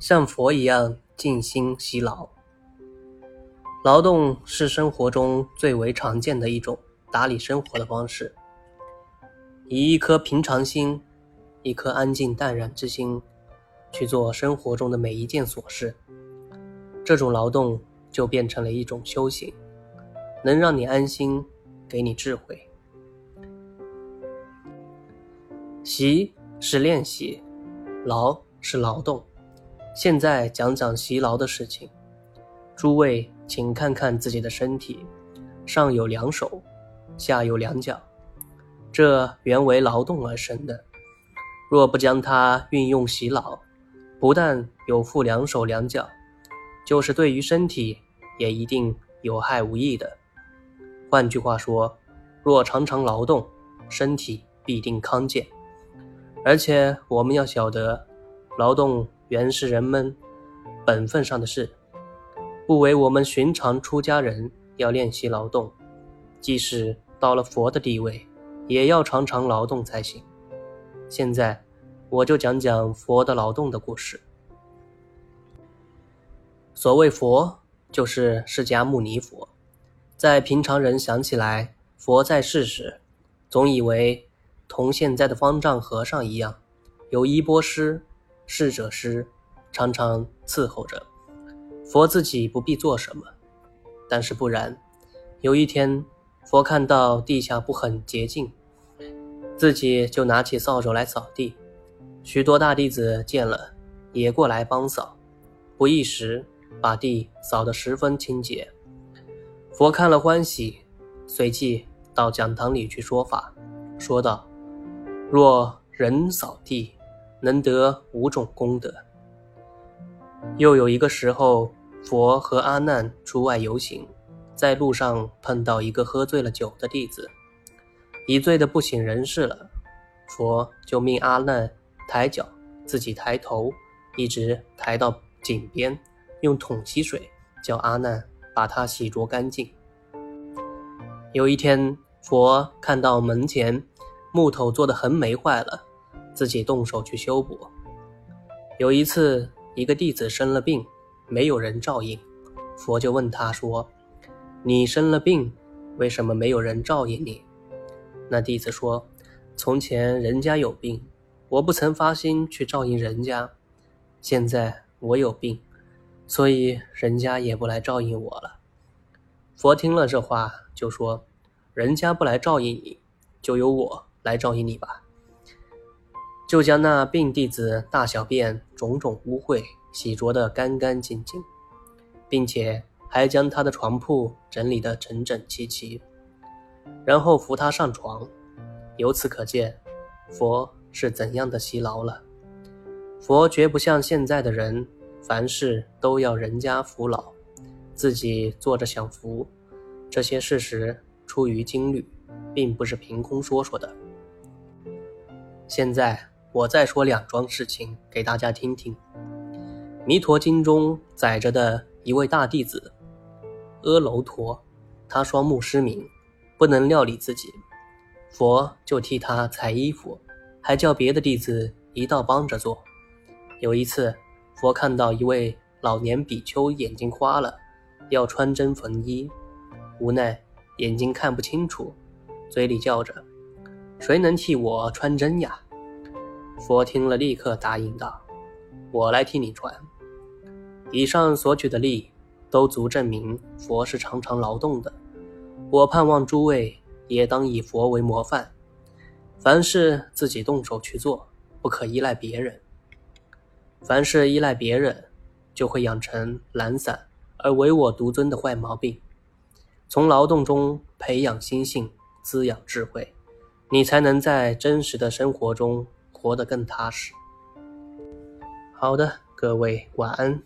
像佛一样静心习劳。劳动是生活中最为常见的一种打理生活的方式。以一颗平常心，一颗安静淡然之心，去做生活中的每一件琐事，这种劳动就变成了一种修行，能让你安心，给你智慧。习是练习，劳是劳动。现在讲讲习劳的事情。诸位，请看看自己的身体，上有两手，下有两脚，这原为劳动而生的。若不将它运用习劳，不但有负两手两脚，就是对于身体也一定有害无益的。换句话说，若常常劳动，身体必定康健。而且我们要晓得，劳动原是人们本分上的事，不为我们寻常出家人要练习劳动，即使到了佛的地位，也要常常劳动才行。现在，我就讲讲佛的劳动的故事。所谓佛，就是释迦牟尼佛。在平常人想起来佛在世时，总以为。同现在的方丈和尚一样，有衣钵师、侍者师，常常伺候着佛，自己不必做什么。但是不然，有一天，佛看到地下不很洁净，自己就拿起扫帚来扫地。许多大弟子见了，也过来帮扫，不一时，把地扫得十分清洁。佛看了欢喜，随即到讲堂里去说法，说道。若人扫地，能得五种功德。又有一个时候，佛和阿难出外游行，在路上碰到一个喝醉了酒的弟子，已醉得不省人事了。佛就命阿难抬脚，自己抬头，一直抬到井边，用桶吸水，叫阿难把他洗濯干净。有一天，佛看到门前。木头做的横没坏了，自己动手去修补。有一次，一个弟子生了病，没有人照应，佛就问他说：“你生了病，为什么没有人照应你？”那弟子说：“从前人家有病，我不曾发心去照应人家，现在我有病，所以人家也不来照应我了。”佛听了这话，就说：“人家不来照应你，就由我。”来照应你吧，就将那病弟子大小便种种污秽洗濯得干干净净，并且还将他的床铺整理得整整齐齐，然后扶他上床。由此可见，佛是怎样的辛劳了。佛绝不像现在的人，凡事都要人家扶老，自己坐着享福。这些事实出于经律，并不是凭空说说的。现在我再说两桩事情给大家听听。《弥陀经》中载着的一位大弟子阿楼陀，他双目失明，不能料理自己，佛就替他裁衣服，还叫别的弟子一道帮着做。有一次，佛看到一位老年比丘眼睛花了，要穿针缝衣，无奈眼睛看不清楚，嘴里叫着。谁能替我穿针呀？佛听了，立刻答应道：“我来替你传。”以上所举的例，都足证明佛是常常劳动的。我盼望诸位也当以佛为模范，凡事自己动手去做，不可依赖别人。凡事依赖别人，就会养成懒散而唯我独尊的坏毛病。从劳动中培养心性，滋养智慧。你才能在真实的生活中活得更踏实。好的，各位晚安。